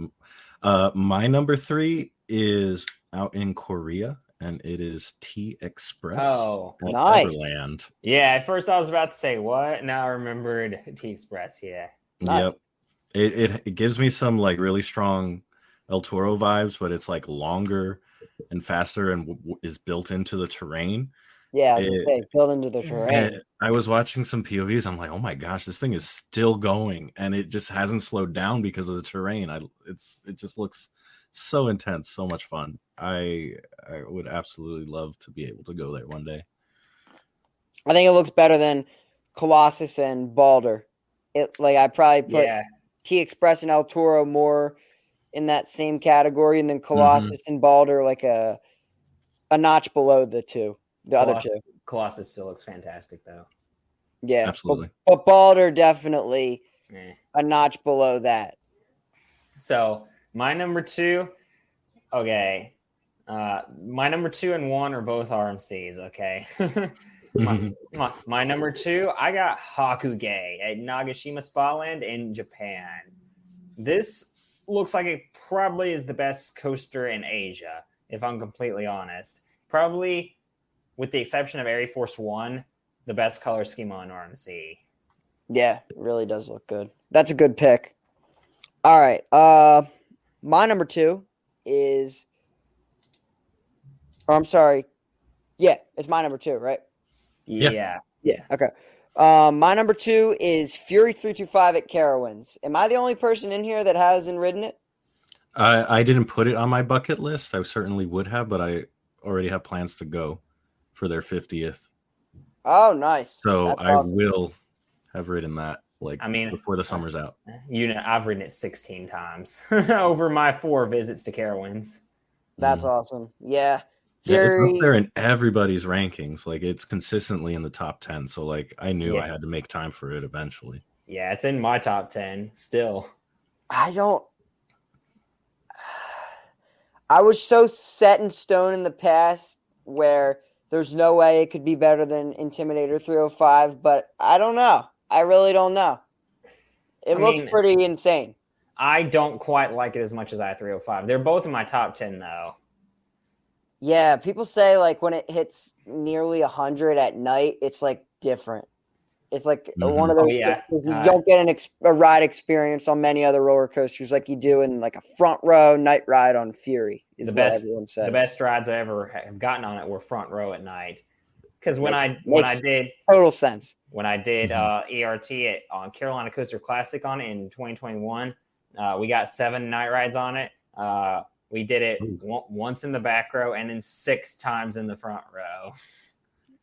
Uh, my number three is out in Korea, and it is T Express Oh, Nice. Everland. yeah. At first, I was about to say what. Now I remembered T Express. Yeah. Nice. Yep. It, it it gives me some like really strong El Toro vibes, but it's like longer and faster and w- w- is built into the terrain. Yeah, I was It- say, build into the terrain. I was watching some POVs. I'm like, oh my gosh, this thing is still going, and it just hasn't slowed down because of the terrain. I it's it just looks so intense, so much fun. I I would absolutely love to be able to go there one day. I think it looks better than Colossus and Balder. It like I probably put yeah. T Express and El Toro more in that same category, and then Mm-hmm. Colossus and Balder like a a notch below the two, the other two. Colossus still looks fantastic though. Yeah, Absolutely. But, Balder definitely Eh. a notch below that. So my number two, okay. Uh, my number two and one are both RMCs. Okay. <laughs> my, my, my number two, I got Hakugei at Nagashima Spa Land in Japan. This looks like it probably is the best coaster in Asia, if I'm completely honest. Probably, with the exception of Air Force One, the best color scheme on RMC. Yeah, really does look good. That's a good pick. All right. Uh my number two is or I'm sorry. Yeah, it's my number two, right? Yeah. yeah. Yeah. Okay. Um, my number two is Fury 325 at Carowinds. Am I the only person in here that hasn't ridden it? I I didn't put it on my bucket list. I certainly would have, but I already have plans to go for their 50th. Oh, nice. So That's I awesome. will have ridden that like I mean, before the summer's out. You know, I've ridden it 16 times <laughs> over my four visits to Carowinds. That's Mhm. awesome. Yeah. Yeah, it's up there in everybody's rankings. Like it's consistently in the top 10. So like I knew I had to make time for it eventually. Yeah, it's in my top 10 still. I don't. <sighs> I was so set in stone in the past where there's no way it could be better than Intimidator 305, but I don't know. I really don't know. It I looks mean, pretty insane. I don't quite like it as much as I 305. They're both in my top 10 though. Yeah, people say like when it hits nearly 100 at night, it's like different. It's like mm-hmm. one of those. Oh, yeah. You uh, don't get an ex- a ride experience on many other roller coasters like you do in like a front row night ride on Fury. Is the best. everyone says. The best rides I ever have gotten on it were front row at night. Because when makes, I when I did total sense when I did mm-hmm. uh, ERT at, on Carolina Coaster Classic on it in 2021, uh, we got seven night rides on it. Uh, we did it w- once in the back row and then six times in the front row.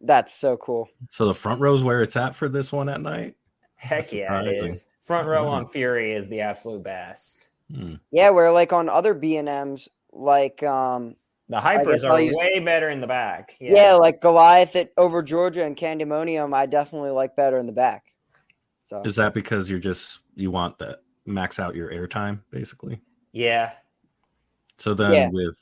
That's so cool. So the front row is where it's at for this one at night. Heck That's yeah, surprising. it is. Front row on Fury is the absolute best. Hmm. Yeah, where like on other B and M's, like um the hypers are way better in the back. Yeah. yeah, like Goliath at over Georgia and Candymonium, I definitely like better in the back. So is that because you're just you want that max out your airtime, basically? Yeah. So then yeah. with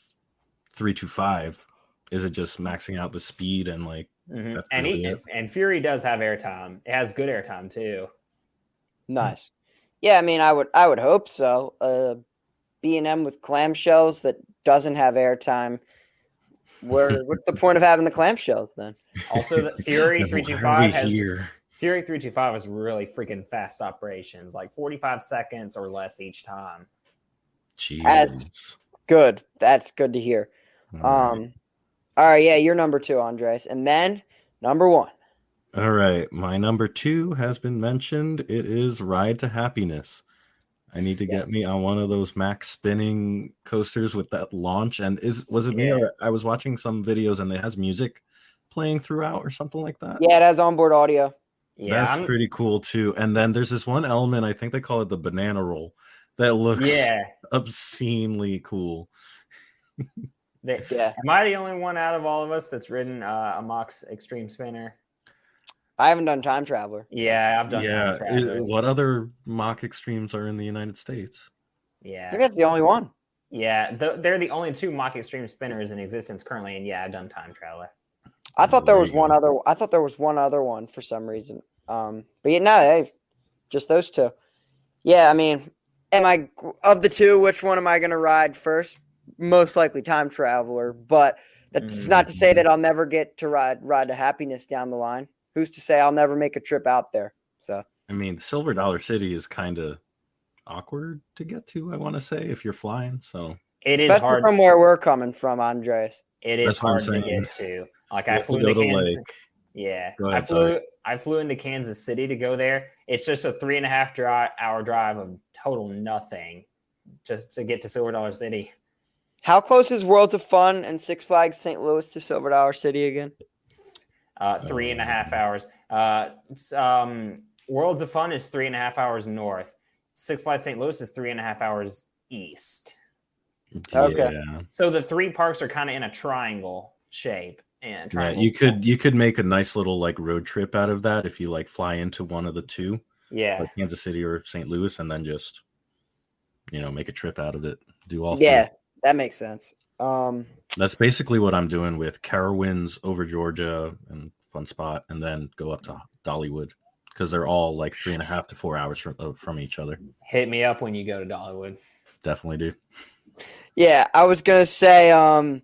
three two five, is it just maxing out the speed and like Mm-hmm. And he, and Fury does have airtime. It has good airtime too. Nice. Yeah, I mean, I would I would hope so. Uh, B and M with clamshells that doesn't have airtime. Where <laughs> what's the point of having the clamshells then? Also, the <laughs> Fury three two five has here? Fury three two five is really freaking fast operations, like forty five seconds or less each time. Jeez. That's good. That's good to hear. um, all right, yeah, you're number two, Andres, and then number one. All right, my number two has been mentioned. It is Ride to Happiness. I need to get me on one of those Mack spinning coasters with that launch. And is was it me yeah. or I was watching some videos and it has music playing throughout or something like that? Yeah, it has onboard audio. Yeah, that's I'm... pretty cool too. And then there's this one element, I think they call it the banana roll, that looks yeah obscenely cool. <laughs> They, yeah. Am I the only one out of all of us that's ridden uh, a Mack Extreme Spinner? I haven't done Time Traveler. Yeah, I've done. Yeah. what other Mack Extremes are in the United States? Yeah. I think that's the only one. Yeah, the, they're the only two Mack Extreme spinners in existence currently, and yeah, I've done Time Traveler. I thought there was one other. I thought there was one other one for some reason. Um, but yeah, no, hey, just those two. Yeah, I mean, am I of the two? Which one am I going to ride first? Most likely time traveler, but that's mm-hmm. not to say that I'll never get to ride ride to happiness down the line. Who's to say I'll never make a trip out there? So I mean, Silver Dollar City is kind of awkward to get to. I want to say if you're flying, so it is Especially hard from where we're coming from, Andres. It is That's hard to get to. Like I flew to, to Kansas. Lake. Yeah, ahead, I flew. Sorry. I flew into Kansas City to go there. It's just a three and a half dri- hour drive of total nothing, just to get to Silver Dollar City. How close is Worlds of Fun and Six Flags St. Louis to Silver Dollar City again? Uh, three and a half hours. Uh, um, Worlds of Fun is three and a half hours north. Six Flags St. Louis is three and a half hours east. Okay. So the three parks are kind of in a triangle shape. And yeah, you could you could make a nice little like road trip out of that if you like fly into one of the two. Yeah. Like Kansas City or St. Louis and then just you know make a trip out of it. Do all Yeah. Three. That makes sense. Um, That's basically what I'm doing with Carowinds over Georgia and Fun Spot, and then go up to Dollywood because they're all like three and a half to four hours from uh, from each other. Hit me up when you go to Dollywood. Definitely do. Yeah, I was gonna say, um,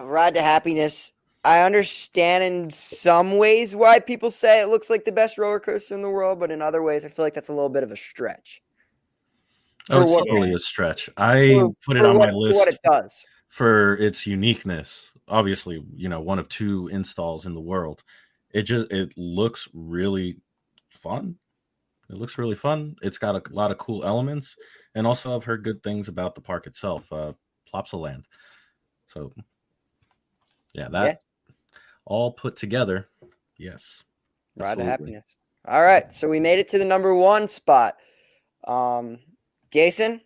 Ride to Happiness. I understand in some ways why people say it looks like the best roller coaster in the world, but in other ways, I feel like that's a little bit of a stretch. Oh, it's totally a stretch. I for, put it on what, my list. what it does for its uniqueness. Obviously, you know, one of two installs in the world. It just it looks really fun. It looks really fun. It's got a lot of cool elements, and also I've heard good things about the park itself, uh, Plopsaland. So, yeah, that yeah. all put together, yes. Ride to happiness. All right, so we made it to the number one spot. Um, Jason,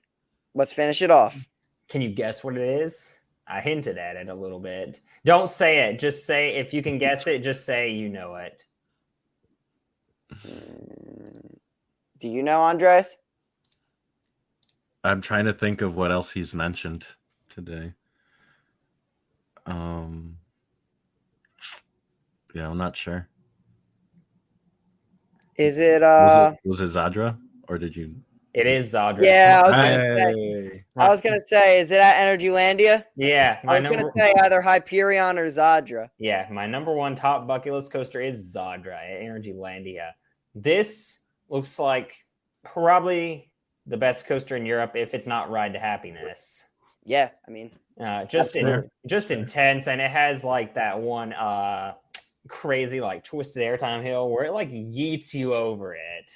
let's finish it off. Can you guess what it is? I hinted at it a little bit. Don't say it. Just say if you can guess it. Just say you know it. Hmm. Do you know Andres? I'm trying to think of what else he's mentioned today. Um. Yeah, I'm not sure. Is it uh? Was it, was it Zadra or did you? It is Zadra. Yeah, I was gonna hey. say. I was gonna say, is it at Energylandia? Yeah, my I was number... gonna say either Hyperion or Zadra. Yeah, my number one top bucket list coaster is Zadra at Energylandia. This looks like probably the best coaster in Europe if it's not Ride to Happiness. Yeah, I mean, uh, just in, fair. just intense, and it has like that one uh crazy like twisted airtime hill where it like yeets you over it.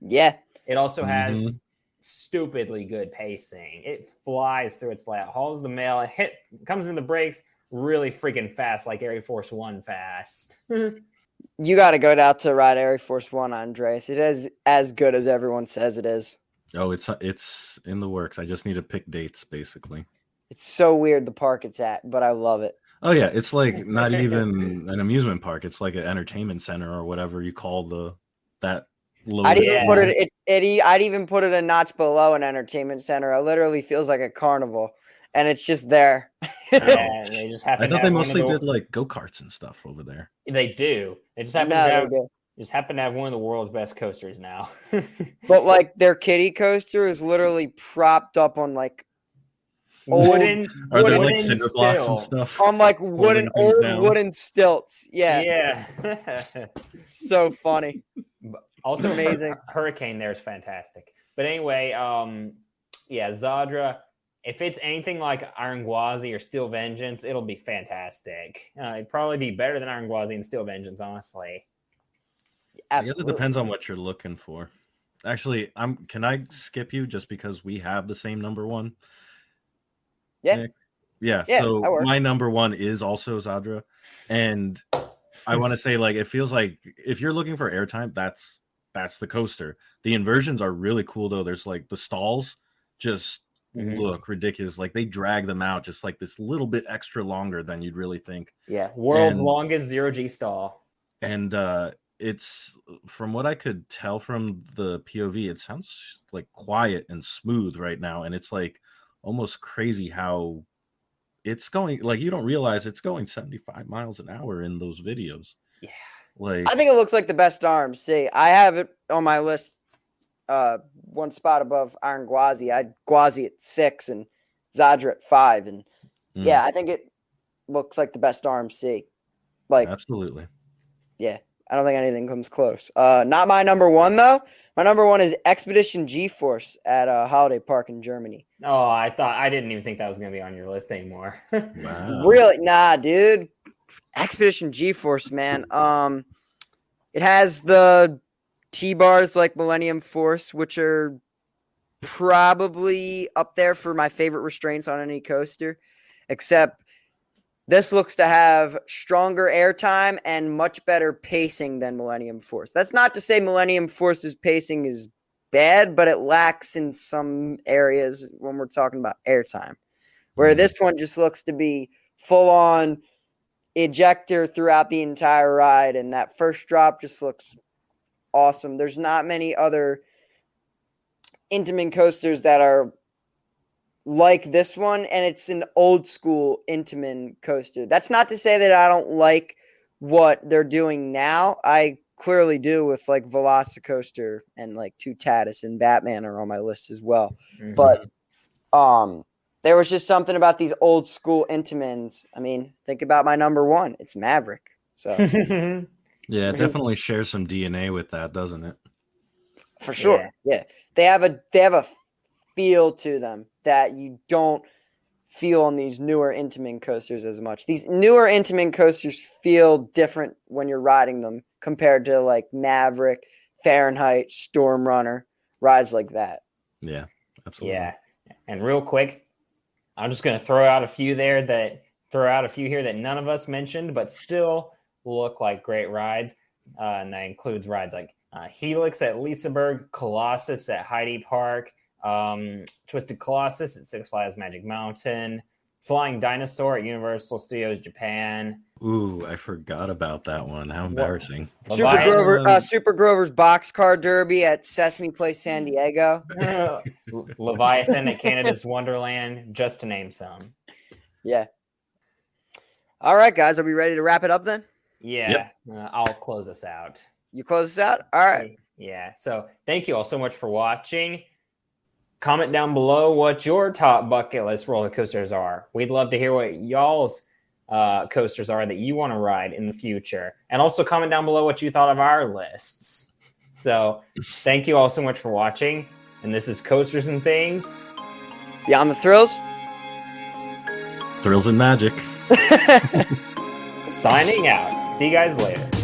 Yeah. It also has mm-hmm. stupidly good pacing. It flies through its lap, hauls the mail, it hit comes in the brakes really freaking fast, like Air Force One fast. <laughs> you got to go down to ride Air Force One, Andres. It is as good as everyone says it is. Oh, it's it's in the works. I just need to pick dates, basically. It's so weird the park it's at, but I love it. Oh yeah, it's like <laughs> not even an amusement park. It's like an entertainment center or whatever you call the that. I'd even yeah. put it, it, it. I'd even put it a notch below an entertainment center. It literally feels like a carnival, and it's just there. <laughs> yeah, they just happen. I thought they mostly did like go karts and stuff over there. They do. They just happen no, to have, just happen to have one of the world's best coasters now. <laughs> but like their kiddie coaster is literally propped up on like wooden. Are there like cinder blocks and stuff? On like wooden old down. wooden stilts. Yeah. Yeah. <laughs> so funny. Also <laughs> amazing. Hurricane there is fantastic. But anyway, um, yeah, Zadra. If it's anything like Iron Gwazi or Steel Vengeance, it'll be fantastic. Uh, it'd probably be better than Iron Gwazi and Steel Vengeance, honestly. Absolutely. I guess it depends on what you're looking for. Actually, I'm. Can I skip you just because we have the same number one? Yeah. Yeah. yeah so my number one is also Zadra. And I want to say, like, it feels like if you're looking for airtime, that's that's the coaster. The inversions are really cool though. There's like the stalls just mm-hmm. look ridiculous. Like they drag them out just like this little bit extra longer than you'd really think. Yeah. World's and, longest zero G stall. And uh it's from what I could tell from the POV, it sounds like quiet and smooth right now. And it's like almost crazy how it's going like you don't realize it's going 75 miles an hour in those videos. Yeah. Like I think it looks like the best RMC, I have it on my list uh one spot above Iron Gwazi. I Gwazi at six and Zadra at five. And mm. yeah, I think it looks like the best RMC. Like absolutely. Yeah. I don't think anything comes close. Uh, not my number one though. My number one is Expedition GeForce at uh, Holiday Park in Germany. Oh, I thought I didn't even think that was gonna be on your list anymore. <laughs> wow. Really? Nah, dude. Expedition GeForce, man. Um, it has the T bars like Millennium Force, which are probably up there for my favorite restraints on any coaster. Except this looks to have stronger airtime and much better pacing than Millennium Force. That's not to say Millennium Force's pacing is bad, but it lacks in some areas when we're talking about airtime. Where mm-hmm. this one just looks to be full on ejector throughout the entire ride, and that first drop just looks awesome. There's not many other Intamin coasters that are like this one, and it's an old school Intamin coaster. That's not to say that I don't like what they're doing now. I clearly do with like Velocicoaster and like Two Toutatis and Batman are on my list as well. Mm-hmm. But um there was just something about these old school Intamins. I mean, think about my number one. It's Maverick. So <laughs> Yeah, it definitely shares some DNA with that, doesn't it? For sure. Yeah. yeah. They have a they have a feel to them that you don't feel on these newer Intamin coasters as much. These newer Intamin coasters feel different when you're riding them compared to like Maverick, Fahrenheit, Storm Runner, rides like that. Yeah, absolutely. Yeah. And real quick, I'm just going to throw out a few there that throw out a few here that none of us mentioned, but still look like great rides. Uh, and that includes rides like uh, Helix at Liseberg, Colossus at Heide Park, um, Twisted Colossus at Six Flags Magic Mountain, Flying Dinosaur at Universal Studios Japan. Ooh, I forgot about that one. How embarrassing! Super Grover, uh, Super Grover's Boxcar Derby at Sesame Place San Diego. <laughs> Leviathan at Canada's Wonderland, just to name some. Yeah. All right, guys, are we ready to wrap it up then? Yeah, yep. uh, I'll close us out. You close us out? All right. Yeah. So thank you all so much for watching. Comment down below what your top bucket list roller coasters are. We'd love to hear what y'all's uh, coasters are that you want to ride in the future. And also comment down below what you thought of our lists. So thank you all so much for watching. And this is Coasters and Things. Beyond the Thrills. Thrills and Magic. <laughs> Signing out. See you guys later.